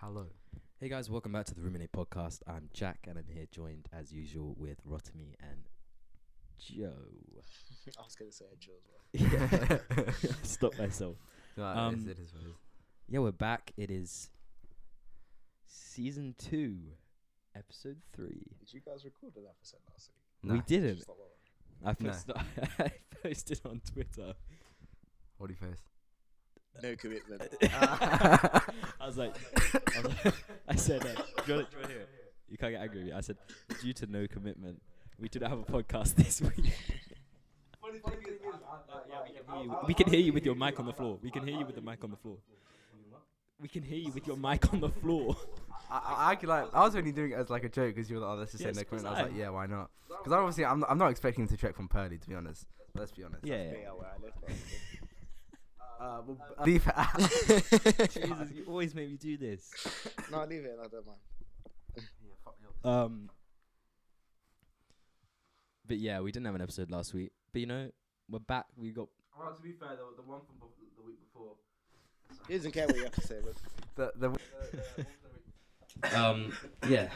Hello. Hey guys, welcome back to the Ruminate podcast. I'm Jack and I'm here joined as usual with Rotimi and Joe. I was gonna say Joe as well. Stop myself. No, Um, it is what it is. Yeah, we're back. It is season two, episode three. Did you guys record an episode last week? We No. didn't. Just not well. I No. posted, I posted on Twitter. What do you face? No commitment. I was like, I, was like- I said, uh, do, you want, do you want to hear it? You can't get angry with me. I said, due to no commitment, we didn't have a podcast this week. We can hear you with your mic on the floor. We can hear you with the mic on the floor. We can hear you with your mic on the floor. I, I, I could like I was only doing it as like a joke because you were like, oh, let's just Yes, say no comment. I was was like, yeah, why not? Because obviously I'm I'm not expecting to trek from Purley to be honest. Let's be honest. Yeah. Me, uh, where I live, Uh, uh, leave it out. Jesus, you always make me do this. no, leave it. I don't mind. Um. But yeah, we didn't have an episode last week. But you know, we're back. We got Well, to be fair, the, the one from the week before, He doesn't care what you have to say, but the the Um, yeah.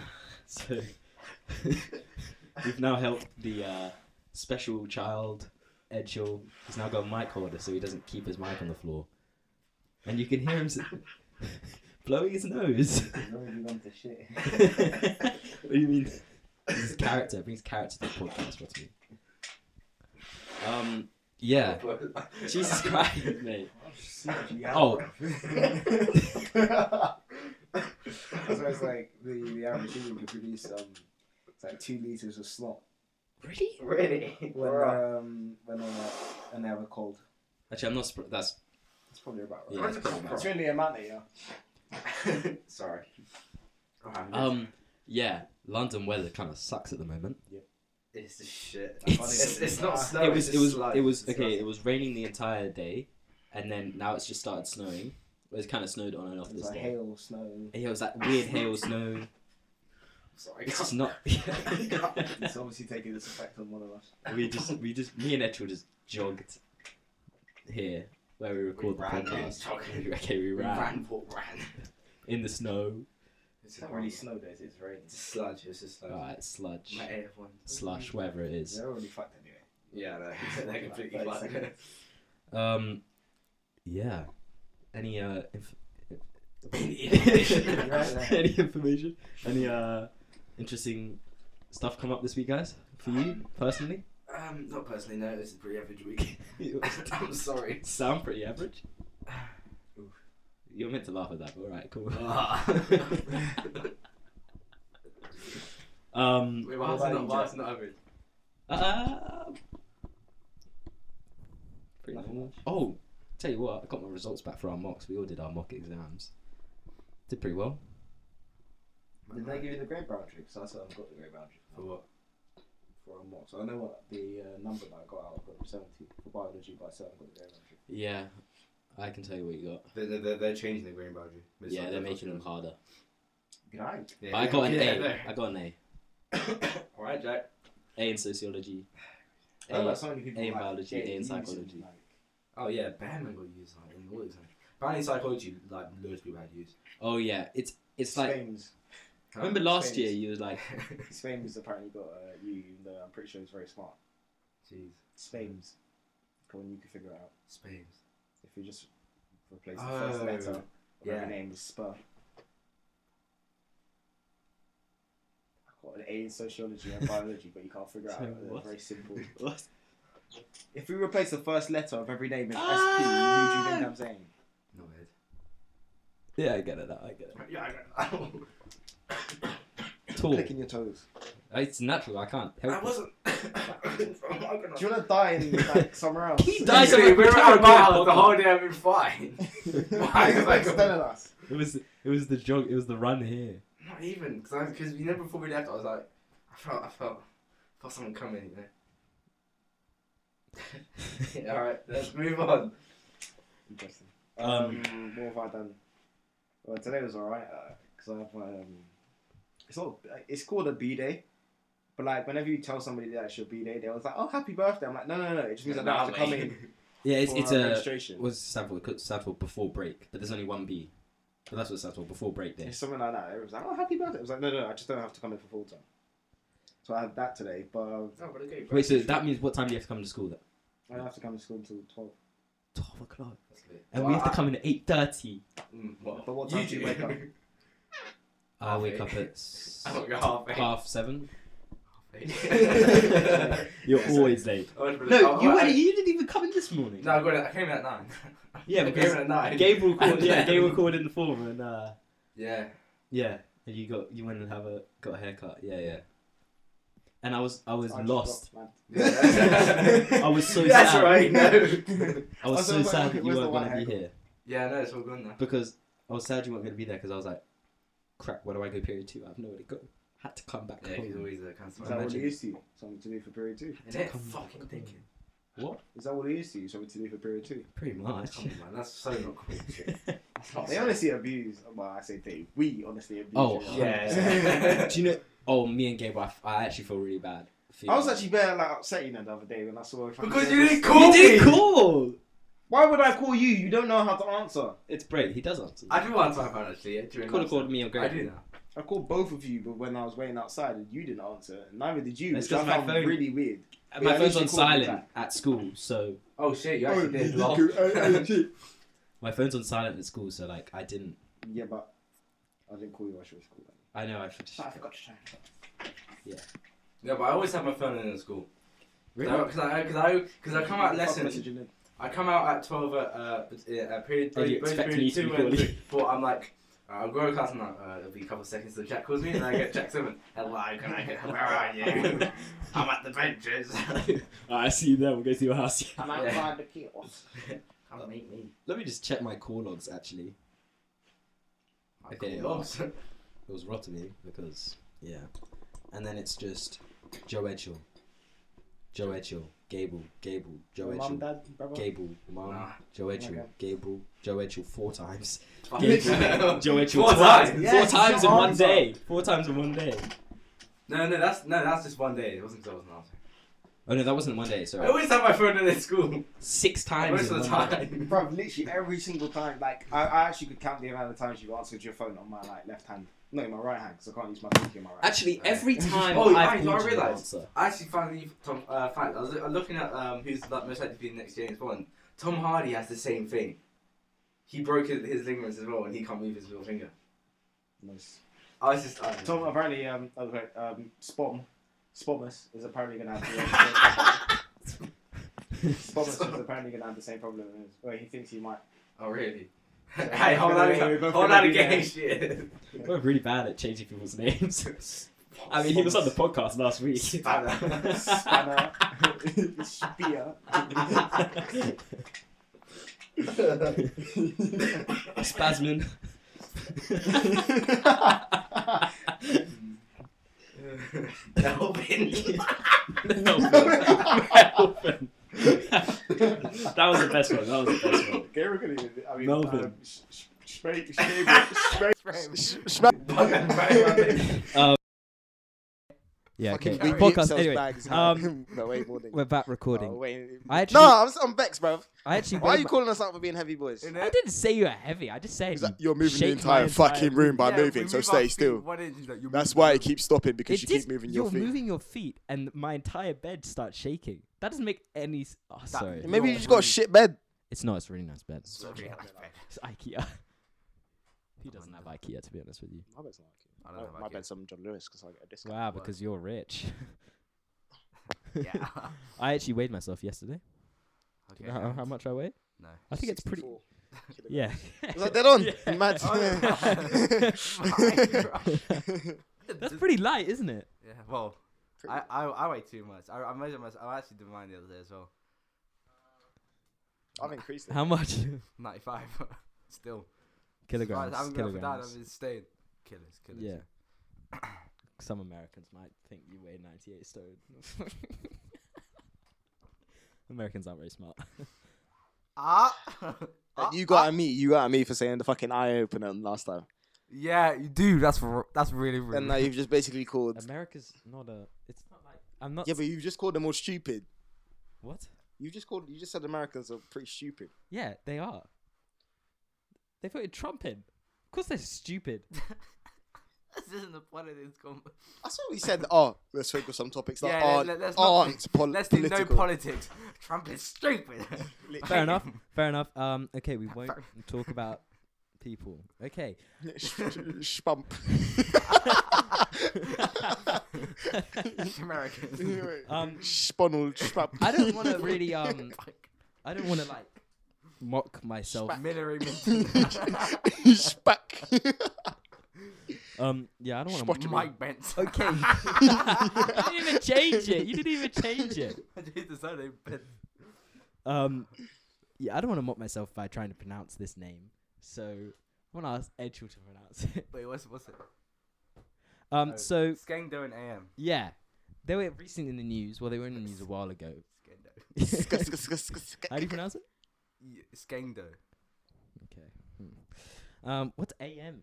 So we've now helped the uh, special child Ed Shaw. He's now got a mic holder, so he doesn't keep his mic on the floor, and you can hear him blowing his nose. what do you mean? His character brings character to the podcast. What do you mean? Um. Yeah. Jesus Christ, mate. Oh. That's why it's like the, the average human can produce um, it's like two liters of snot Really? really when um when uh, when they have a cold. Actually, I'm not. Sp- that's It's probably about Yeah, right. it's probably about it's really a amount, yeah. Sorry. um. Yeah. London weather kind of sucks at the moment. Yeah. It's the shit. It's- It's, it's not snow. it was it was sludge. it was It's okay. not- It was raining the entire day, and then now it's just started snowing. Well, It's kind of snowed on and off It's this like day. hail, snow. Yeah, it was that weird hail, snow. Sorry, It's I just can't- not. It's obviously taking this effect on one of us. we just we just me and Edgel just jogged here where we record the ran, podcast. okay, we ran. We ran, walk, ran. in the snow. It's not really snow days, it's rain. It's sludge. It's just sludge. Alright, sludge, slush, whatever it is. They're already fucked anyway. Yeah, no, they're completely fucked. Um, yeah. Any uh, inf- Right any information? Any uh, interesting stuff come up this week, guys? For you personally? Um, not personally, no. It's a pretty average week. I'm sorry. Sound pretty average. You're meant to laugh at that, but alright, cool. um, Wait, why is it not? Why is it not average? uh, pretty Nothing normal. much. Oh, tell you what, I got my results back for our mocks. We all did our mock exams. Did pretty well. Did they give you the grade boundary? Because I still haven't got the grade boundary For what? for a mock. So I know what the uh, number that I got out. I got 70 for biology, but I still haven't got the grade boundary. Yeah, I can tell you what you got. They're, they're, they're changing the grade boundary. It's yeah, like they're making them harder. Good night. one. But I got an yeah, A. I got an A. Alright, Jack. A in sociology. I know A, that so many people A in like, biology, get A in used psychology. like- Oh yeah, Bandman got used like in all exams. Apparently psychology, like loads of people had used. oh yeah, it's it's like. Spain's Remember last Spain's- year you was like, Spain's apparently got uh, you, even though I'm pretty sure he's very smart. Jeez. Spain's. Come on, you can figure it out. Spain's. If you just replace the first Oh, letter of yeah. every name with spur. I got an A in sociology and biology, but you can't figure out. So They're very simple. what? If we replace the first letter of every name with SP, who do Ah! you think I'm saying? No Ed. Yeah, I get it. Now, I get it. Yeah, I know. Tall. Clicking your toes. It's natural. I can't help I it. wasn't. Do you want to die in like somewhere else? He dies Honestly, every we're time out I of go my out house. The whole day I've been fine. Why is Like, that telling us? It was it was the jog. It was the run here. Not even, because because you know before we left, I was like, I felt I felt I felt someone coming, you know. All right, let's move on. Interesting. Um, Um, what have I done? Well, today was alright because I have my. Um, it's not. It's called a B day, but like whenever you tell somebody that it's your B day, they was like, "Oh, happy birthday!" I'm like, "No, no, no! It just means I don't have to come in Yeah, it's it's a a registration." what's stand for? It could stand for before break, but there's only one B. But that's what it stands for. Before break day. It's something like that. It was like, oh, happy birthday. It was like, no, no, I just don't have to come in for full time. So I had that today, but um, No, but okay, Wait, so that means what time do you have to come to school? Then? I don't have to come to school until twelve. Twelve o'clock. That's. And Well, we have to come in at eight thirty. Mm, what? But what time do you wake up? I Half wake eight. up at s- I half eight. half seven. Half You're eight. always late. But- No, oh, you I- went, you didn't even come in this morning. No, I got it. I came in at nine. Yeah, I because came in at nine. Gabriel called. And Yeah, then- Gabriel called in the form, and uh, Yeah. yeah, and you got you went and have a got a haircut. Yeah, yeah. And I was I was I just lost. dropped, Yeah. I was so That's sad. right. No. I was I was so like, sad that you where's the weren't white going to be haircut? here yeah, no, it's all gone now. because I was sad you weren't going to be there because I was like, crap, where do I go period two? I have nowhere to go. Had to come back Yeah, home. he's always uh, kind Is that of what Imagine. it is to you? Something to do for period two? Isn't Come fucking back thinking? What? Is that what it is to you? Something to do for period two? Pretty much. Come on, man, that's so not cool. That's They honestly abuse. Well, I say they. We honestly abuse. Oh, you. Yeah. Do you know? Oh, me and Gabe, I, f- I actually feel really bad. for I was actually very like upset, you know, the other day when I saw. fucking Because you didn't St- call You me. didn't call. Why would I call you? You don't know how to answer. It's great. He does answer. I do answer my phone actually. Yeah, during could have called me or I Greg. do now. I called both of you, but when I was waiting outside, and you didn't answer, and neither did you. It's Which I 'cause my found phone- really weird. And Yeah, my at phone's least on you called me silent at school, so Oh shit, you oh, actually did. lol. Oh, my phone's on silent at school, so like I didn't. yeah, but I didn't call you. I should have called. I know I should. I forgot to try. Yeah, Yeah, but I always have my phone in at school. Really? Because I, because I, because I come out Fuck lesson. messaging in. I come out at twelve at uh, uh period Oh, you both period me to two be and three, four. I'm like. uh, I'll go to class and like, uh, it'll be a couple of seconds till Jack calls me and I get Jack seven. Hello, can I get, where are you? I'm at the benches. I see you there. We'll go to your house. I'm Yeah. outside the kiosk. Come meet me. Let me just check my call logs. Actually, Okay, Cool. well. it was Rotimi because yeah, and then it's just Joe Edgel, Joe Edgel, Gable, Gable, Joe Mum, Edgel, dad, brother. Gable, Mum, Nah. Joe Edgel, Okay. Gable, Joe Edgel four times. Gable. Joe Edgel Four twice. times. Yeah, Four times in one answer. day. Four times in one day. No, no, that's no, that's just one day. It wasn't because I wasn't answering. Oh no, that wasn't one day. Sorry. I always have my phone in at school. six times Most of the time. Bro, literally every single time. Like, I, I actually could count the amount of times you answered your phone on my like left hand. No, my right hand, because I can't use my pinky on my right. Actually, every time Oh, I've I- I called you, you realised. I actually finally, Tom, uh, fact, I was I'm looking at um, who's like, most likely to be the next James Bond. Tom Hardy has the same thing. He broke his, his ligaments as well, and he can't move his little finger. Nice. I was just, I don't know. Tom, apparently, um, oh, wait, um, Spom, Spomus is apparently gonna have the Spomus is apparently gonna have the same problem as well. He thinks he might. Oh really? So, hey, hold on, both hold on again, shit. We're really bad at changing people's names. I mean, he was on the podcast last week. Spanner. Spanner, Spear. Spasmin. Melvin. Melvin. That was the best one. That was the best one. Gabriel couldn't even. I mean, Melvin. Sh- sh- Spray, spray, Um, yeah, Fucking okay. big Podcast. sells Anyway, bags. um, no, wait, we're back recording. Oh, wait. I actually, No, I'm, I'm vexed, bro. I actually. Why are you my- calling us out for being heavy boys? I didn't say you were heavy. I just said like, you're moving the shake my entire fucking room by Yeah, moving, so move stay our feet still. one like, That's why the it keeps stopping because It you is- keep moving you're your feet. moving your feet, and my entire bed starts shaking. That doesn't make any. s- Oh, sorry. Maybe you You're just got a shit bed. It's not. It's a really nice bed. Sorry, I bet. It's IKEA. He doesn't have IKEA, to be honest with you. My bed's not Ikea. I don't My, know my about bed's some John Lewis because I get a discount. Wow, because you're rich. Yeah. I actually weighed myself yesterday. Do okay. you know how, how much I weigh? No. I think it's pretty. 64 Yeah. kilograms. Was that dead on? Yeah. Mad. Oh, That's pretty light, isn't it? Yeah. Well, I, I I weigh too much. I I measured myself. I actually did mine the other day as well. I've increased it. How much? Ninety five. Still. kilograms. I haven't been up and I've been staying. Killers. Killers. Yeah. Some Americans might think you weigh 98 stone. Americans aren't very smart. Ah. Uh, you got at me. You got at me for saying the fucking eye opener last time, Yeah, you do. That's r- that's really rude. and now you've just basically called. America's not a. It's not like I'm not. Yeah, but you just called them all stupid. what? You just called. You just said Americans are pretty stupid. Yeah, they are. They voted Trump in. Of course they're stupid. This isn't the point of this. Com- I saw we said, oh, let's focus on topics that Yeah, let- aren't, let- let's not- aren't pol- Let's do no politics. Trump is stupid. Fair enough. Fair enough. Um. Okay, we won't talk about people. Okay. Spump. Americans. Um. Sponald. Spump. I don't want to really um. I don't want to like mock myself. Millery Spack. Um. Yeah, I don't want to. Spot- Mike Benz. Okay. you didn't even change it. You didn't even change it. I just decided Benz. Um. Yeah, I don't want to mock myself by trying to pronounce this name. So I want to ask Edgel to pronounce it. Wait, what's what's it? Um. Oh. So Skengdo and AM. yeah, they were recently in the news. Well, they were in the news a while ago. Skengdo. How do you pronounce it? Y- Skengdo. Okay. Hmm. Um. What's AM?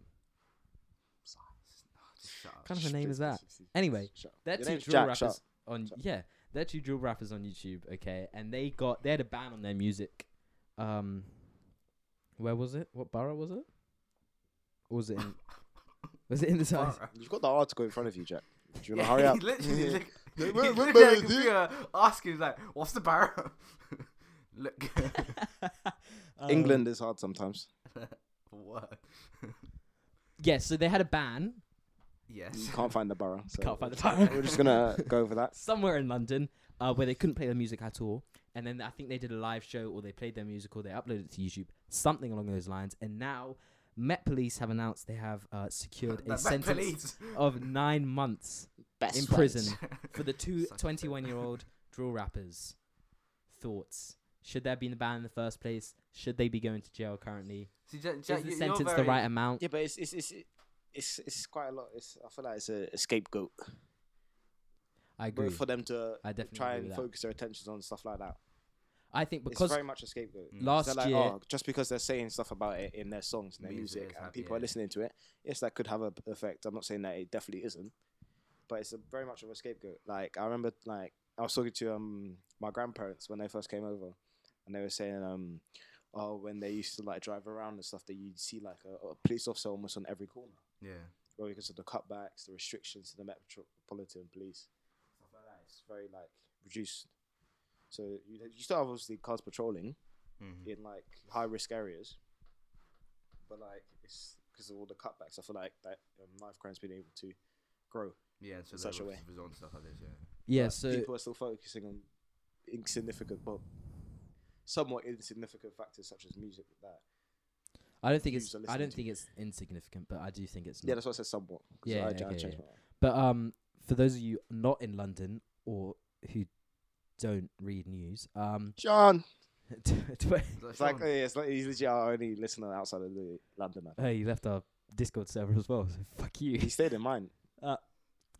Just shut up. kind of a name is that? Anyway, Shut. They're two drill Jack, rappers on Shut yeah, they're two drill rappers on YouTube. Okay, and they got they had a ban on their music. Um, where was it? What borough was it? Or was it in? was it in the south? You've got the article in front of you, Jack. Do you want to hurry up? he literally look, Yeah. he Wait, wait, literally at a computer asking, like, what's the barrow? Look. Um, England is hard sometimes. what? Yeah, so they had a ban Yes. You can't find the borough. So Can't find the borough. We're just gonna go over that. somewhere in London uh, where they couldn't play the music at all. And then I think they did a live show or they played their music or they uploaded it to YouTube, something along those lines. And now Met Police have announced they have uh, secured a sentence of nine months Best in friends. prison for the two 21 year old drill rappers. Thoughts? Should there be in the ban in the first place? Should they be going to jail currently? See, Jack, Is the sentence very, the right amount? Yeah, but it's it's it's it's, it's quite a lot. It's I feel like it's a, a scapegoat I agree. for them to I definitely try and focus their attentions on stuff like that. I think it's because very much a scapegoat. Mm. last They're like, year, oh, just because they're saying stuff about it in their songs and their Means it music, and happy, people are listening to it, yes, that could have a p- effect. I'm not saying that it definitely isn't, but it's a very much of a scapegoat. Like I remember, like I was talking to um my grandparents when they first came over, and they were saying um oh when they used to like drive around and stuff that you'd see like a, a police officer almost on every corner. Yeah. well, because of the cutbacks, the restrictions to the metropolitan police, stuff like that. It's very like reduced. So you, you still have obviously cars patrolling Mhm. in like high risk areas, but like it's because of all the cutbacks. I feel like that um, knife crime's been able to grow. Yeah, so In they're such a way. obviously stuff like this, yeah. yeah. but So people are still focusing on insignificant, but somewhat insignificant factors such as music. That I don't think it's I don't to. think it's insignificant, but I do think it's yeah, that's what I said. Somewhat. 'cause Yeah, I, I okay, changed yeah. But um, for those of you not in London or who don't read news, um, John. tw- It's like, Sean? yeah, it's like he's legit our only listener outside of the London. I hey, you left our Discord server as well, so fuck you. He stayed in mine. Uh,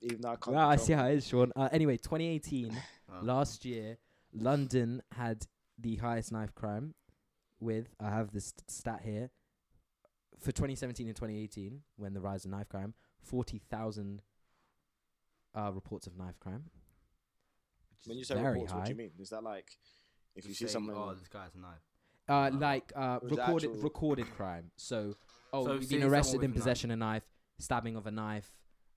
even though I can't. Well, I see how it is, Sean. Uh, anyway, 2018, Oh. last year, London had the highest knife crime with, I have this stat here, for 2017 and 2018, when the rise of knife crime, 40,000 uh, reports of knife crime. Which When is you say very reports, what do you mean? Is that like if you Just see saying, something? Oh, this guy has a knife. Uh, Wow. like uh, recorded actual- recorded crime. So, oh, So you've been arrested in a knife. possession of a knife, stabbing of a knife.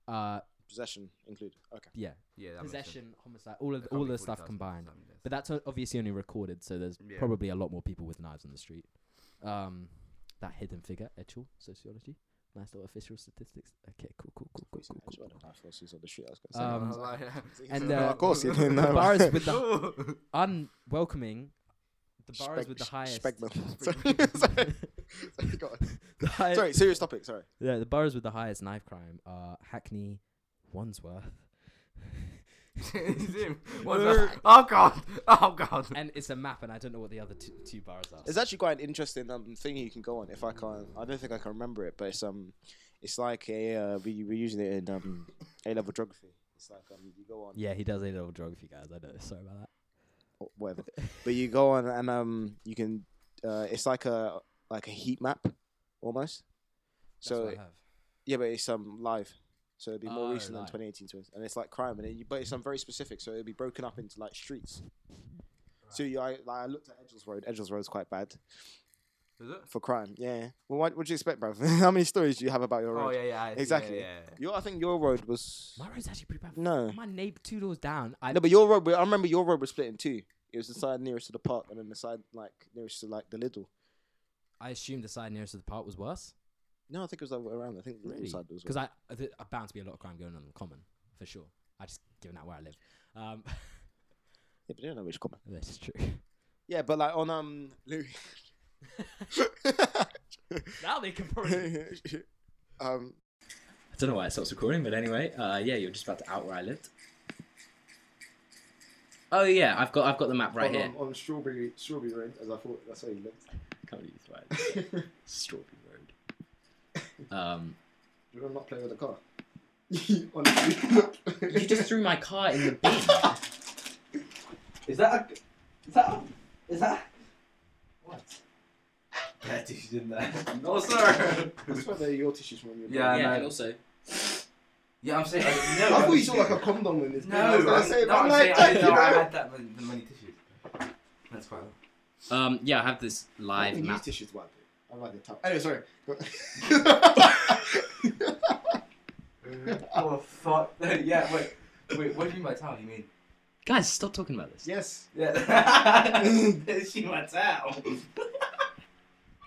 Uh, possession included. Okay. yeah, Yeah, that makes sense. possession, homicide, all of There all the stuff combined. yes. But that's obviously only recorded, so there's Yeah. probably a lot more people with knives on the street. Um, that hidden figure, Edgel, sociology. Nice little official statistics. Okay, cool, cool, cool, cool, cool, cool. I thought he was on the street. I was gonna. Um, I was like, and, uh, of course you didn't know. Bars with the unwelcoming, the bars Speg- with the highest, Spegman. sorry, sorry. Sorry, go on. the highest, sorry, serious topic. Sorry. yeah, the boroughs with the highest knife crime are Hackney, Wandsworth, It's him. What's that? Oh god! Oh god! and it's a map, and I don't know what the other two, two boroughs are. It's actually quite an interesting um thing you can go on. If I can't, I don't think I can remember it, but it's um, it's like a uh, we we're using it in um A level geography. It's like um you go on yeah, he does A level geography, guys. I know. Sorry about that. or whatever, but you go on and um you can uh it's like a like a heat map almost. That's So what I have. yeah, but it's um live. So it'd be more Oh, recent live. than 2018 to and it's like crime, and it, but it's um very specific. So it'd be broken up into like streets. So you, I, like, I looked at Edgel's Road. Edgel's Road's quite bad. Is it? for crime. Yeah. Well, what would you expect, bro? How many stories do you have about your road? Oh yeah, yeah. I yeah, Exactly. Yeah, yeah. Your, I think your road was My road's actually pretty bad. no, My neighbor two doors down. I no, but your road. I remember your road was split in two. It was the side nearest to the park, and then the side like nearest to like the Lidl. I assumed the side nearest to the park was worse. No, I think it was the other way around. I think the Really? Lidl side was. Because I, I th- I bound to be a lot of crime going on in the common for sure. I just given that where I live. Um, yeah, but you don't know which common. this is true. Yeah, but like on um Louis. now they can probably. um, I don't know why it stops recording, but anyway, uh, yeah, you're just about to out where I lived. Oh yeah, I've got I've got the map right on, here. on Strawberry Strawberry Road, as I thought that's where you lived. Can't believe it's right. Strawberry Road. Um, Do you not play with the car? Honestly, you just threw my car in the bin. Is that a? Is that a? Is that? What? Yeah, tissues in there. No, sir. That's where they're your tissues from. Your Yeah, yeah, no. and also Yeah, I'm saying. I, I no, thought I'm you saw like a condom in this. No, bin. I was gonna I'm, say, no, but I'm I'm saying like, I didn't know I had that many, the many tissues. That's fine. um, yeah, I have this live don't use tissues to wipe it. I like the top. Anyway, sorry. oh fuck! yeah, wait, wait. What do you mean by towel? You mean? Guys, stop talking about this. yes, Yeah. she my towel.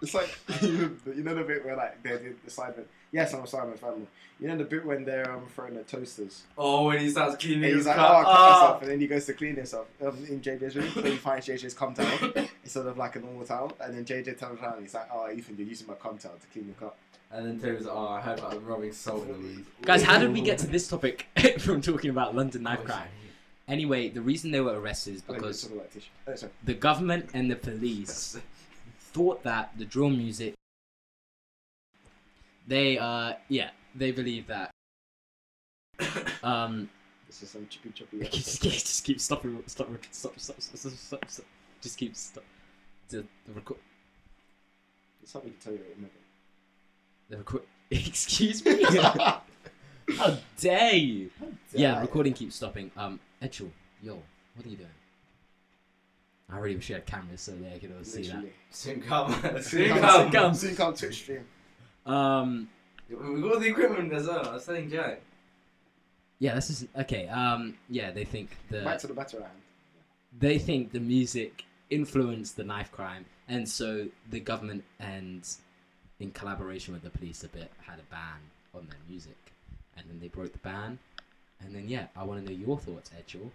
It's like you know the bit where like they did the side bit. Yes, I'm sorry, my family. You know the bit when they're um, throwing the toasters. Oh, when he starts cleaning And his he's like, cup. oh, I cut myself, and then he goes to clean himself um, in JJ's room. Then he finds JJ's cum towel instead of like a normal towel, and then JJ turns around and he's like, oh, Ethan, you're using my cum towel to clean your cup. And then Terry's like, oh, I heard about rubbing salt in the weed. Guys, how did we get to this topic from talking about London knife crime? Anyway, the reason they were arrested is I think it's because sort like. Oh, the government and the police thought that the drill music they uh yeah they believe that um This is some chippy choppy. just, just keep stopping stop stop stop stop stop, stop, stop. just keep stop the the record It's something to tell you. Remember. the record excuse me how dare you how dare yeah recording keeps stopping um Edgel yo what are you doing I really wish you had cameras so they could all see that Literally. Soon come. Soon Soon come, come. soon come, soon come Twitch stream. um We got the equipment as well. I was telling Jack. yeah this is okay um yeah they think the Back to the better hand. they think the music influenced the knife crime, and so the government and in collaboration with the police a bit had a ban on their music, and then they broke the ban, and then yeah, I want to know your thoughts, Edgel.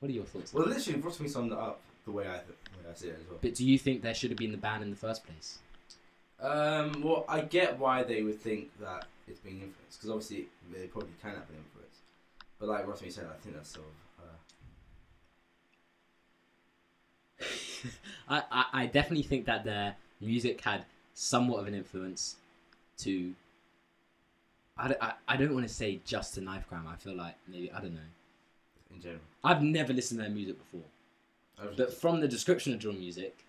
What are your thoughts? Well, literally, Ross me summed it up the way I, th- the way I see it as well. but do you think there should have been the ban in the first place? Um, well, I get why they would think that it's being influenced because obviously they probably can have an influence. But like Ross said, I think that's sort of. Uh, I, I, I definitely think that their music had somewhat of an influence to. I, don't- I, I don't want to say just to knife crime. I feel like maybe I don't know. In general. I've never listened to their music before. Was- But from the description of drill music,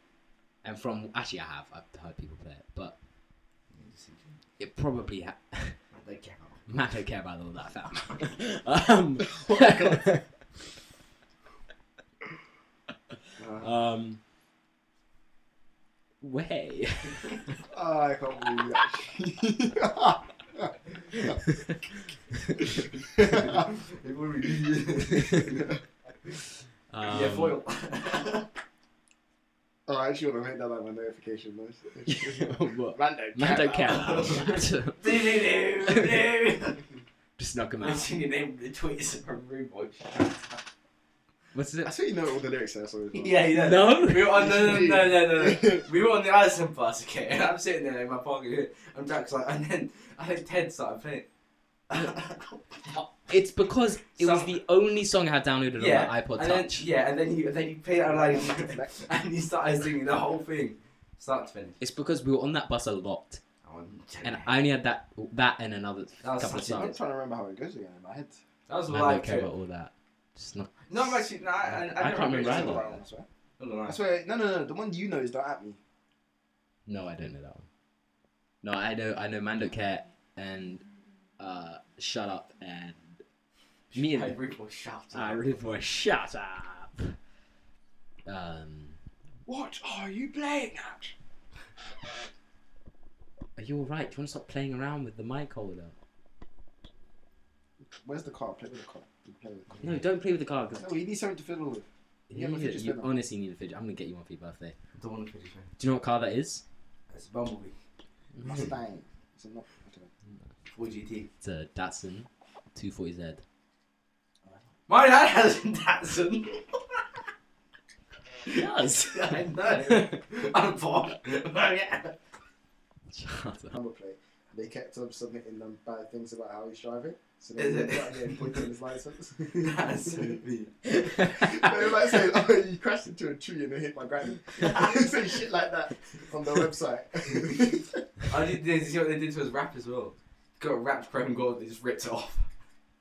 and from actually I have I've heard people play it, but it probably ha- They care. man don't care about all that um, Uh, um, way. oh, I can't believe that. They've already- Um, yeah, foil. oh, I actually want to make that like my notification noise. what? Man don't Man don't care about about that. Do-do-do-do. Just knock him I'm out. singing name the tweets from Rude Boy. What's it? I it? swear you know all the lyrics there, so Yeah, yeah. No. We were on no no no no no. no. We were on the Addison bus, okay, and I'm sitting there in my pocket. I'm Jack's like, and then I think Ted started playing. It's because it was Some- the only song I had downloaded yeah, on my iPod and then, Touch. yeah, and then he then he played it out loud, and he started singing the whole thing, start to finish. It's because we were on that bus a lot, Oh, and I only had that that and another That was couple of such a I'm songs. trying to remember how it goes again in my head. that was I don't like care about all that. Just not. No, I'm actually, no, I, I, I never can't remember really either. listened I swear. that. Hold on, I swear, no, no, no. The one you know is Don't At Me. No, I don't know that one. No, I know I know Man Don't Care and uh, Shut Up and me and Rude Boy, shout I out. really for Shut Up. Um, What are you playing at? Are you alright? Do you want to stop playing around with the mic holder? Where's the car? Play with the car. Play with the car. No, don't play with the car. Cause No, he needs something to fiddle with. you, have a fidget you spinner. honestly need a fidget. I'm gonna get you one for your birthday. I don't want to finish it. Do you know what car that is? It's a Bumblebee. Mustang. Is it not? I don't know. Mm, 4 GT. It's a Datsun 240Z. My dad has a Datsun. Yes. I know. I'm Bob. Oh, yeah. Shut up. Number plate. They kept on submitting them bad things about how he's driving. So Is they it? got there pointing his license. That's so mean. they were like saying, "Oh, you crashed into a tree and it hit my granny." Say shit like that on the website. I did, did you see what they did to his rap as well? Got a wrapped chrome gold, they just ripped it off.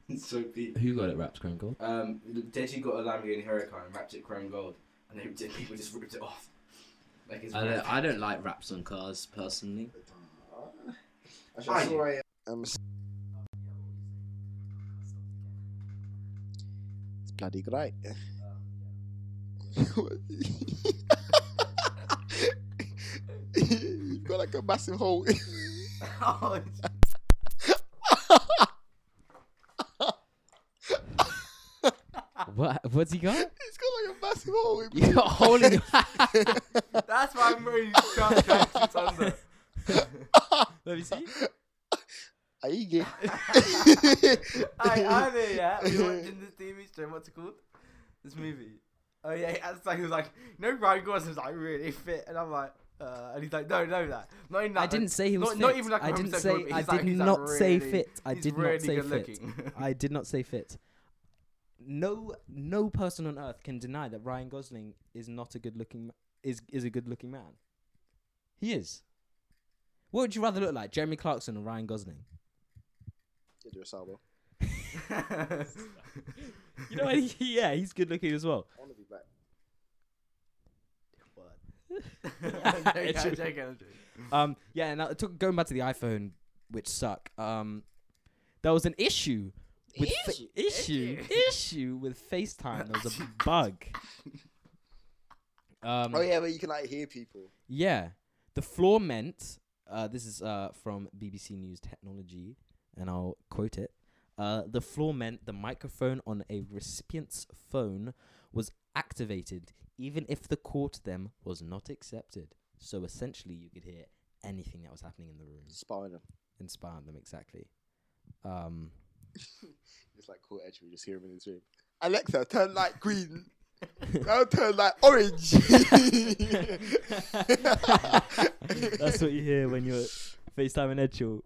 It's so beat. Who got it wrapped chrome gold? Um, Deji got a Lamborghini Huracan and wrapped it chrome gold, and they did, people just ripped it off. Like it's I don't, I don't like wraps on cars personally. Actually, I saw a um. Bloody great. You've got like a massive hole. oh, What? What's he got? He's got like a massive hole. in You got a hole in your that's why I'm really trying to under. Let me see. Are you gay? I, I know, yeah. We were watching this TV. What's it called? This movie. Oh yeah, it's like he was like, no, know, Ryan Gosling's like really fit, and I'm like, uh, and he's like, no, no, that, not in that. I didn't say he was not, fit. not even like I didn't say. fit, I he's like- did like not say really- fit. I did really not say good fit. I did not say fit. No, no person on earth can deny that Ryan Gosling is not a good looking ma- is is a good looking man. He is. What would you rather look like, Jeremy Clarkson or Ryan Gosling? Idris Elba. You know, he, yeah, he's good looking as well. I want to be black. I'm joking, It's I'm true. joking, I'm joking. Um, yeah, and uh, took, going back to the iPhone, which suck. Um, there was an issue with fa- Issue? issue issue with FaceTime. There was a bug. Um, Oh yeah, but you can like hear people. Yeah. The floor meant, uh, this is uh, from BBC News Technology, and I'll quote it. Uh, the flaw meant the microphone on a recipient's phone was activated even if the call to them was not accepted. So essentially, you could hear anything that was happening in the room Spying them. spy them exactly. Um, It's like cool edge. We just hear him in his room. Alexa, turn light green. now turn light orange. That's what you hear when you're FaceTime and Edgel.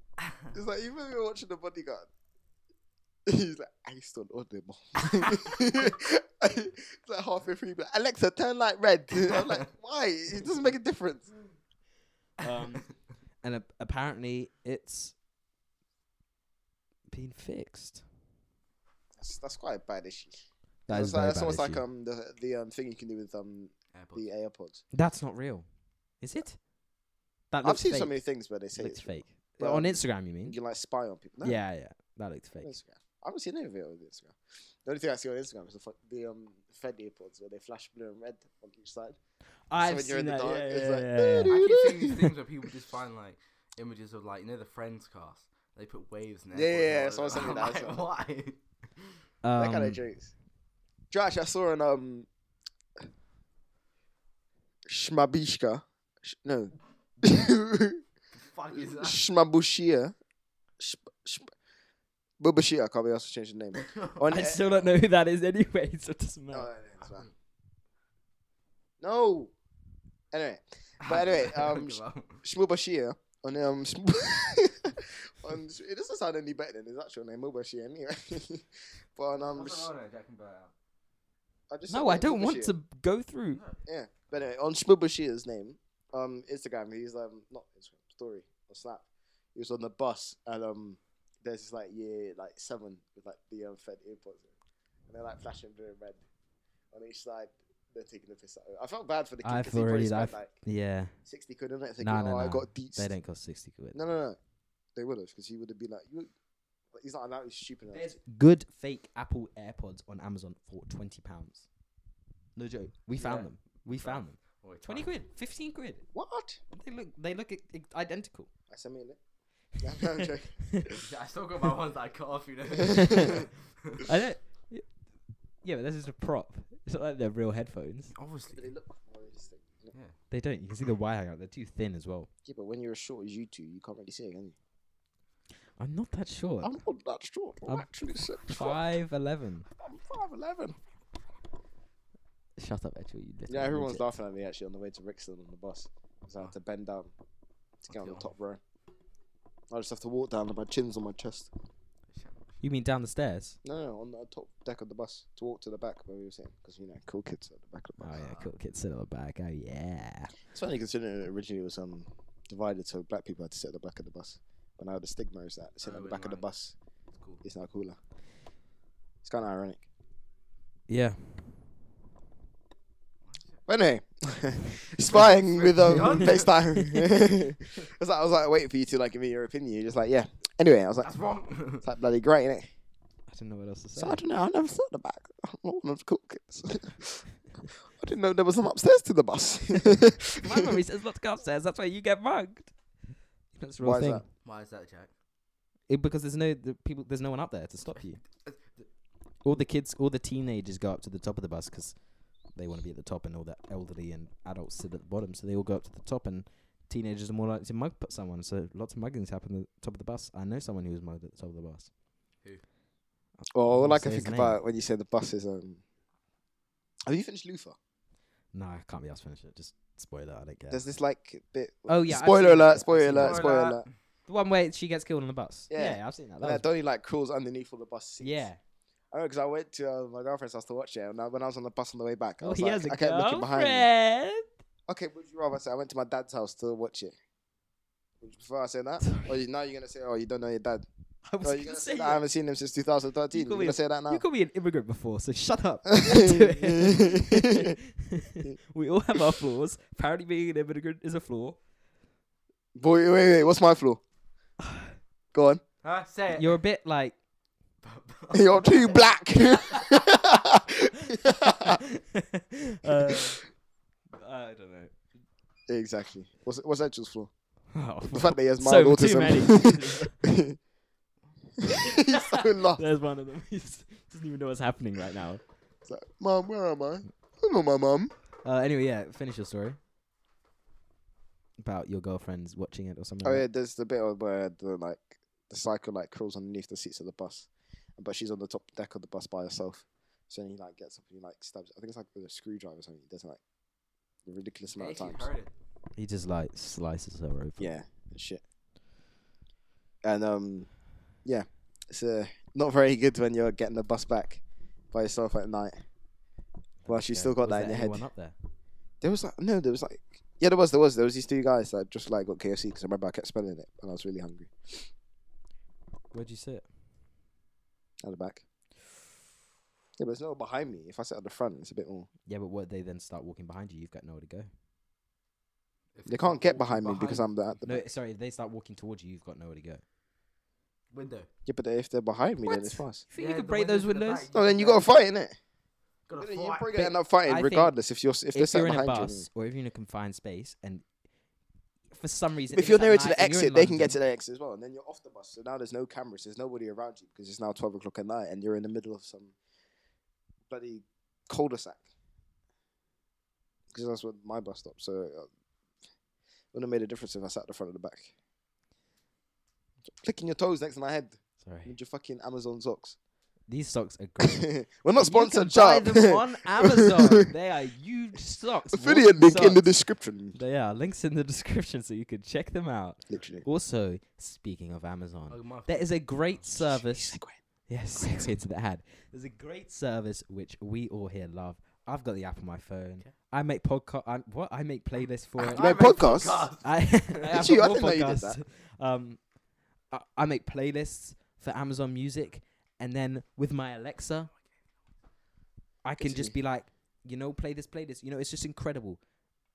It's like even when we were watching The Bodyguard. He's like, I still audible. it's like halfway through, but Alexa, turn light red. I'm like, why? It doesn't make a difference. Um, and ap- apparently, it's been fixed. That's, that's quite a bad issue. That is that's like, that's bad almost like issue. um the the um thing you can do with um the AirPods. That's not real, is it? That I've seen fake. so many things where they say looks it's real. fake. But, on Instagram, you You mean? can like spy on people. No, Yeah, yeah, that looked fake. Instagram. I haven't seen any of it on Instagram. The only thing I see on Instagram is the, fu- the um Fed earpods where they flash blue and red on each side. I've when you're seen in the that. dark, yeah, it's yeah, like, yeah, yeah. I keep seeing these things where people just find like images of like you know the Friends cast. They put waves in there. Yeah, yeah, yeah, someone sent me that Like, well. why? that kind Um, of jokes. Josh, I saw an um Shmabishka. Sh- no. Fuck is that? Shmabushia. Sh- sh- Bubashia, I can't be asked to change the name. On I a- still don't know who that is anyway, so it doesn't No, matter. no, no, it's fine. No. Anyway, But anyway, um, sh- Shmubashia on um Shmu- on it doesn't sound any better than his actual name Mubashia anyway. but on um sh- I just No, I don't want to go through. Yeah, but anyway, on Shmubashia's name, um Instagram, he's um not Instagram story or Snap. He was on the bus and um there's this like year like seven with like the unfed earpods in, and they're like flashing blue and red on each side. They're taking the piss out of it. I felt bad for the kid I've because he probably already- spent I've- like Yeah, sixty quid on it, thinking, Nah, "Oh, nah, I nah. got deets." they don't cost sixty quid. No, no, no. They would have, because he would have been like, you, he's not allowed. He's stupid enough. There's good fake Apple AirPods on Amazon for twenty pounds. No joke. We found Yeah. them. We found them. 20 quid, 15 quid. What? They look, they look i- i- identical. I send me a link. Yeah, no, I'm joking. Yeah, I still got my ones that I cut off. You know. I don't. Yeah, but this is a prop. It's not like they're real headphones. Obviously. But they look more realistic. They don't. You can see the wire out. They're too thin as well. Yeah, but when you're as short as you two, you can't really see it, can you? I'm not that short. I'm not that short. I'm, I'm actually six foot. Five eleven. I'm five eleven. Shut up, actually. You Yeah, everyone's midget. laughing at me actually on the way to Brixton on the bus. Because I have to bend down to get on the top row. I just have to walk down and my chin's on my chest. You mean down the stairs? No, no, on the top deck of the bus to walk to the back where we were sitting, Because, you know, cool kids at the back of the bus. Oh bus. yeah, cool kids sit at the back. Oh yeah. It's funny considering it originally was um divided so black people had to sit at the back of the bus. But now the stigma is that sitting Oh, at the in back of the bus It's cool. is now cooler. It's kind of ironic. Yeah. But anyway, spying with um, Beyond. FaceTime. I was like, I was like waiting for you to like give me your opinion. You're just like, yeah. Anyway, I was like, That's wrong. it's like bloody great, innit? I don't know what else to say. So I don't know. I never thought about. I'm not one of the cool kids. I didn't know there was an upstairs to the bus. My mummy says not to go upstairs. That's why you get mugged. That's the real Why is thing. that? Why is that, Jack? It, because there's no the people. There's no one up there to stop you. All the kids, all the teenagers go up to the top of the bus because they want to be at the top, and all the elderly and adults sit at the bottom. So they all go up to the top, and teenagers are more likely to mug put someone. So lots of muggings happen at the top of the bus. I know someone who was mugged at the top of the bus. Well, all Won't I can think about when you say the bus is um. Have you finished Luther? No, I can't be asked to finish it. Just spoil it. I don't care. There's this like bit. Oh, yeah, Spoiler seen alert! Spoiler alert! Spoiler alert! the one where she gets killed on the bus. Yeah. Yeah, I've seen that. And that that was- Donnie like crawls underneath all the bus seats. yeah. I know because I went to uh, my girlfriend's house to watch it, and I, when I was on the bus on the way back, I Oh, was he like, has a I kept looking behind me. Okay, would you rather say I went to my dad's house to watch it? Would you prefer I say that? or you, now you're gonna say, oh, you don't know your dad? I was Or gonna gonna say say that. I haven't seen him since 2013? You You call gonna a- say that now? You called me an immigrant before, so shut up. We all have our flaws. Apparently, being an immigrant is a flaw. Boy, wait, wait, what's my flaw? Go on. Huh? Say it. You're a bit like. You're too black. uh, I don't know. exactly. What's what's Edgel's flaw? Oh, The fact that he has mild so mild too many. He's so lost. There's one of them. He doesn't even know what's happening right now. It's like, Mom, where am I? I don't know my mum. Uh, anyway, yeah, finish your story. About your girlfriend's watching it or something. Oh like yeah, there's the bit where the like the cycle like crawls underneath the seats of the bus, but she's on the top deck of the bus by herself. So then he like gets up and he like stabs. I think it's like with a screwdriver or something. He does it, like a ridiculous amount of Actually times. heard it. that. He just like slices her open. Yeah, and shit. And um, yeah, it's uh, not very good when you're getting the bus back by yourself at night. Well, she's Okay. still got Was that in there your head. up there? There was like no, there was like yeah, there was there was there was these two guys that just like got KFC because I remember I kept spelling it and I was really hungry Where'd you sit? At the back. Yeah, but it's not behind me. If I sit at the front, it's a bit more. Yeah, but what they then start walking behind you, you've got nowhere to go. If They can't get behind me because I'm the, at the No, back. sorry, if they start walking towards you, you've got nowhere to go. window. Yeah, but if they're behind me, What? then it's fast. You think Yeah, you could the break those windows in the windows? back, No, then you got to fight in it. Gotta You're fight. probably gonna end up fighting I think regardless if you're s- if, they're if sat you're in a behind bus you. or if you're in a confined space and for some reason If you're nearer to the and you're in exit, they can get to the exit as well, and then you're off the bus. So now there's no cameras, there's nobody around you because it's now twelve o'clock at night, and you're in the middle of some bloody cul-de-sac. Because that's what my bus stop. So uh, wouldn't have made a difference if I sat at the front of the back. Clicking your toes next to my head Sorry. with your fucking Amazon socks. These socks are great. We're not sponsored, can buy them on Amazon. they are huge socks. Affiliate walking link in the description. They are links in the description so you can check them out. Literally. Also, speaking of Amazon, Oh, there is a great service. Yes, segue to the ad. There's a great service which we all here love. I've got the app on my phone. Okay. I make podcast. What I make playlists for it. You make podcasts? I, I have you? I got didn't know you did podcasts. Um, I, I make playlists for Amazon Music, and then with my Alexa, I can just be like, you know, play this, play this. You know, it's just incredible.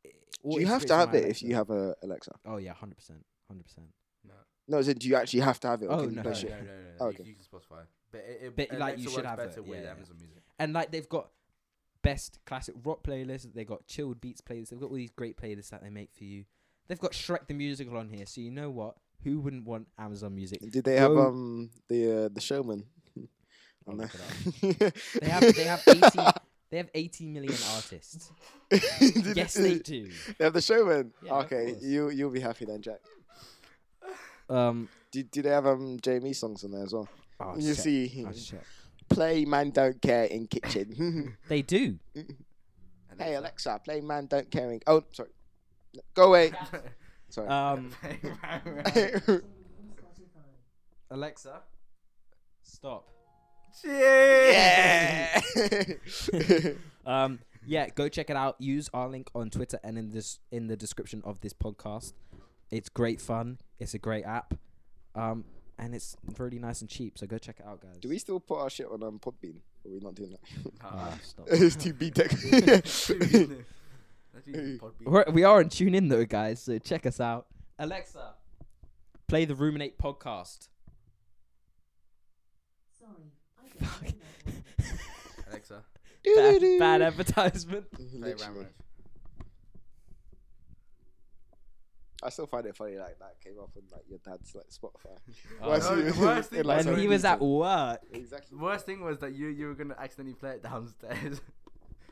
I- all Do you have to have my it if you have a Alexa? Oh yeah, hundred percent, hundred percent. No, as in, do you actually have to have it? Or Oh, can you no. No, no, no, no. Oh, You- okay. You can Spotify, but it, it But, like, you should have better it, with yeah, yeah. Amazon Music. And like they've got, best classic rock playlists. They got chilled beats playlists. They've got all these great playlists that they make for you. They've got Shrek the musical on here, so you know what? Who wouldn't want Amazon Music? Did they have um the uh, the showman? I'll on look there? They have they have eighty they have eighty million artists. Yes, they, they do. They have the showman. Yeah, okay, you you'll be happy then, Jack. Um, Do, do they have um JME songs on there as well? oh, you shit. see, Oh, shit. play man don't care in kitchen. They do. hey Alexa, play man don't care in. Oh, sorry. Go away. sorry. Um, Alexa, stop. Yeah. Um, yeah, go check it out. Use our link on Twitter and in this in the description of this podcast. It's great fun. It's a great app. Um, and it's really nice and cheap. So go check it out, guys. Do we still put our shit on um Podbean? Or are we not doing that? Ah, stop. it's too BTEC. We're, we are on TuneIn though, guys. So check us out. Alexa, play the Ruminate podcast. Alexa, Bad, bad advertisement. play Literally. Ramrod. I still find it funny like that came up on like your dad's like Spotify. Oh, Worst no, thing- the worst thing like, was he was at work. exactly. The worst thing was that you you were gonna accidentally play it downstairs.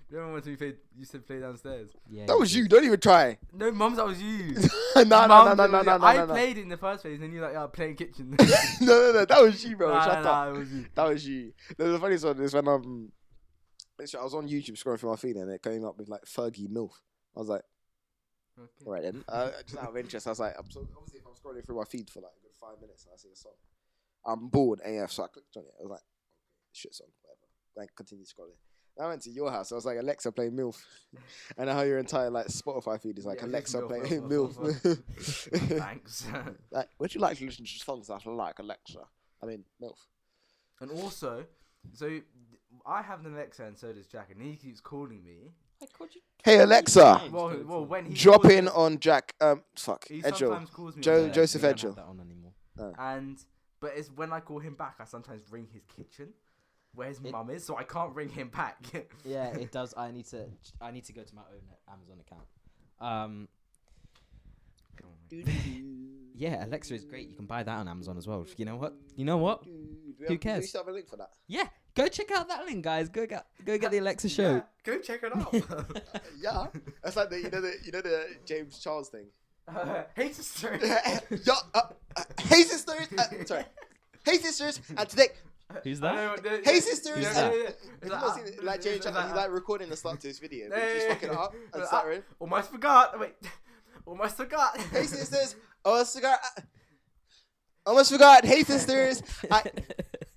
you remember when we played? You said play downstairs. Yeah, That was you. Don't even try. No, mums, that was you. no, no, no, Mums, no, it no, no, no, I no, no. played it in the first place, and you're like, "Yeah, playing kitchen." no, no, no. That was you, bro. Nah, Shut nah, up. nah, it was you. That was you. No, the funniest one is when um, I was on YouTube scrolling through my feed and it came up with like Fergie Milf. I was like, Okay. all right then. Uh, just out of interest, I was like, I'm so obviously if I'm scrolling through my feed for like a good five minutes and I see a song, I'm bored AF, so I clicked on it. I was like, shit song, whatever. Like continue scrolling. Then I went to your house. I was like, Alexa, play MILF. and how your entire like Spotify feed is like, Yeah, Alexa, MILF, play MILF, MILF. Thanks. like, would you like to listen to songs that I like, Alexa? I mean, MILF. and also, so I have an Alexa, and so does Jack, and he keeps calling me. Hey Alexa, Well, well, when he drop in me- on Jack. Um, fuck, He Edjo. sometimes calls me. Joe- on Joseph we don't Edgel. have that on anymore. And but it's when I call him back, I sometimes ring his kitchen, where his It- mum is, so I can't ring him back. Yeah, it does. I need to. I need to go to my own Amazon account. Um, yeah, Alexa is great. You can buy that on Amazon as well. You know what? You know what? Who cares? Do we still have a link for that? Yeah, go check out that link, guys. Go get go get the Alexa show. Yeah, go check it out. yeah, that's like the you know the you know the James Charles thing. uh, hey sister. yeah, uh, uh, hey sisters, uh, sorry, hey sisters, and today, Who's I that? know, hey the- sisters, Who's and that? yeah, yeah, Have you yeah. not seen it? like uh, James he's like uh, recording the start to his video, but he's just Yeah, fucking it up and yeah. stuttering. Almost forgot. Wait, almost forgot. Hey sisters, almost forgot. Almost forgot. Hey sisters, I,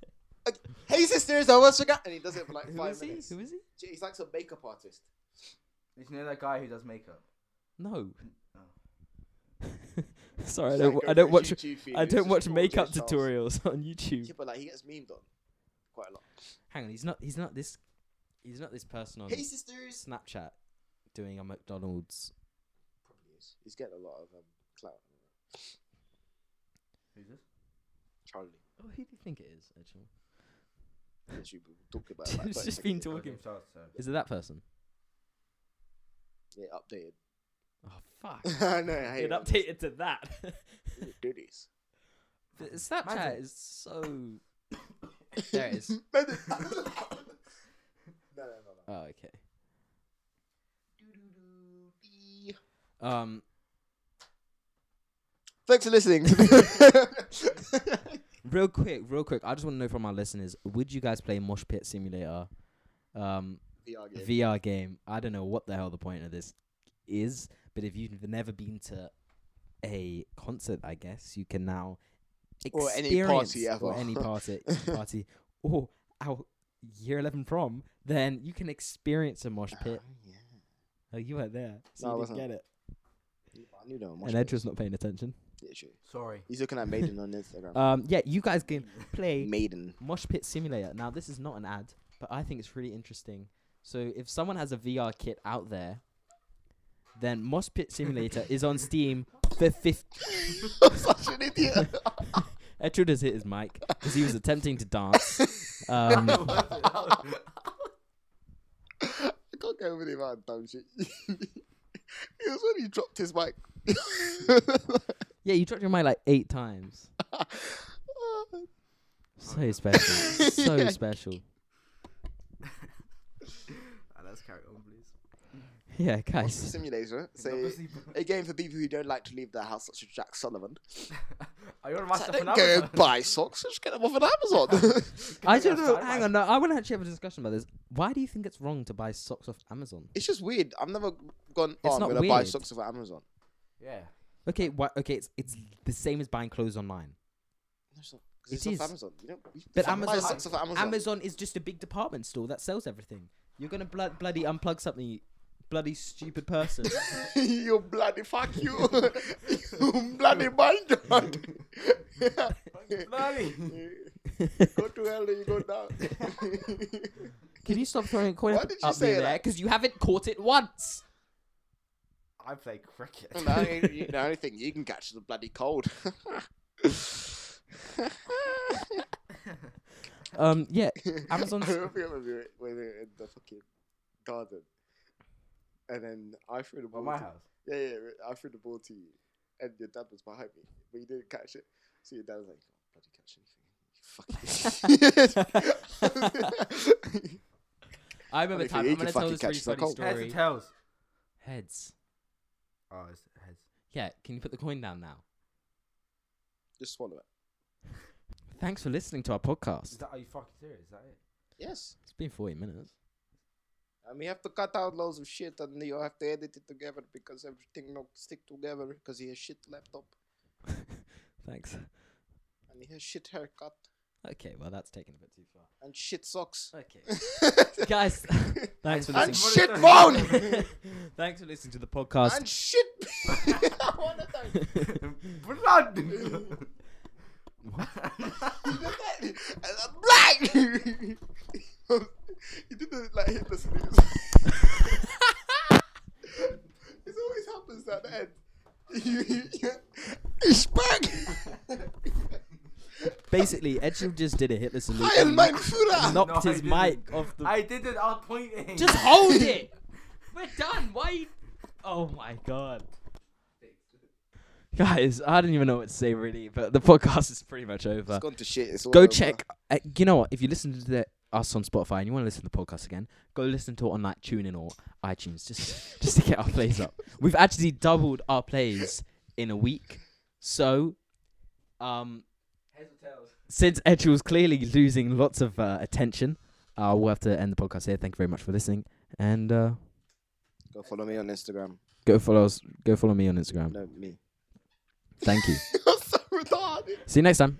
hey sisters, I almost forgot. And he does it for like Who five is he? minutes. Who is he? He's like some makeup artist. You know that guy who does makeup? No. Sorry, I don't. like I a don't watch. I don't watch makeup tutorials on YouTube. Yeah, but like he gets memed on quite a lot. Hang on, he's not. He's not this. He's not this person on Hey sisters. Snapchat doing a McDonald's. Probably is. He's getting a lot of um, clout. Who's this? Charlie. Oh, who do you think it is? Actually, Literally been talking about it. Like It's just been talking. James so- is it that person? Yeah, updated. Oh fuck! I know. I hate it it. updated to that. Do this. The Snapchat Imagine. is so. there it is. no, no, no, no, no. Oh, okay. Um, Thanks for listening. real quick, real quick. I just want to know from our listeners: Would you guys play Mosh Pit Simulator, um, VR game. VR game? I don't know what the hell the point of this is, but if you've never been to a concert, I guess you can now Or any party ever. or any party, party, or our year eleven prom. Then you can experience a mosh pit. Oh, yeah. Oh, you weren't there, so No, I you didn't wasn't. get it. I knew that. one, And watch Edge was not paying attention. Yeah, sure. Sorry. He's looking at Maiden on Instagram. Um, yeah, you guys can play Maiden. Mosh Pit Simulator. Now, this is not an ad, but I think it's really interesting. So, if someone has a VR kit out there, then Mosh Pit Simulator is on Steam for 50. I'm such an idiot. Etrud has hit his mic because he was attempting to dance. Um, okay with him out dumb shit. it was when he dropped his mic. Yeah, you dropped your mic like eight times. So special. so Yeah. special. Ah, let's carry on, please. Yeah, What's the guys. simulator? Say Obviously- a game for people who don't like to leave their house, such as Jack Sullivan. Are you on my So stuff don't on go Amazon? and buy socks. Just get them off of Amazon. I think don't know. Hang on, no, I want to actually have a discussion about this. Why do you think it's wrong to buy socks off Amazon? it's just weird. I've never gone. It's Oh, I'm not gonna buy weird. socks off Amazon. Yeah. Okay, why, okay, it's it's the same as buying clothes online. No, it's not. 'cause it's It off. Amazon. You don't. You But fucking buy Amazon- socks off Amazon. Amazon is just a big department store that sells everything. You're gonna blood, bloody unplug something, you bloody stupid person. you bloody fuck you. you bloody mind god. Bloody. go to hell and you go down. Can you stop throwing a coin Why up, did you up say there? that? Because you haven't caught it once. I play cricket. the, only, the only thing you can catch is the bloody cold. Um, yeah, Amazon's- I remember when we were, we were in the fucking garden, and then I threw the ball. On my to- house. Yeah, yeah. I threw the ball to you, and your dad was behind me, but you didn't catch it. So your dad was like, "Oh, "Bloody catch anything." I remember Only time. I'm gonna tell this catch really is funny cold. Heads story. tails. Heads. Oh, it's heads. Yeah, can you put the coin down now? Just swallow it. Thanks for listening to our Is podcast. that, are you fucking serious? Is that it? Yes. It's been 40 minutes. And we have to cut out loads of shit, and you have to edit it together because everything not stick together because he has shit laptop Thanks. and he has shit haircut Okay, well that's taken a bit too far. and shit socks. Okay, guys, thanks for listening. and shit phone thanks for listening to the podcast. and shit. I wanna die. Blood. and I'm black. He did the like Hitler snooze. it always happens at the end. He's back. Basically, Edgel just did a Hitler salute. Heil and mein Führer. knocked No, I his didn't. mic off the. I did it. I was pointing. Just hold it. We're done. Why? You... Oh my god. Guys, I don't even know what to say really, but the podcast is pretty much over. It's gone to shit. It's all Go over. check. Uh, you know what? If you listen to the, us on Spotify and you want to listen to the podcast again, go listen to it on like TuneIn or iTunes, just just to get our plays up. We've actually doubled our plays in a week, so um, Heads or tails. since Edgel's clearly losing lots of uh, attention, uh, we'll have to end the podcast here. Thank you very much for listening, and uh, Go follow me on Instagram. go follow us. Go follow me on Instagram. No, me. Thank you. You're so retarded. See you next time.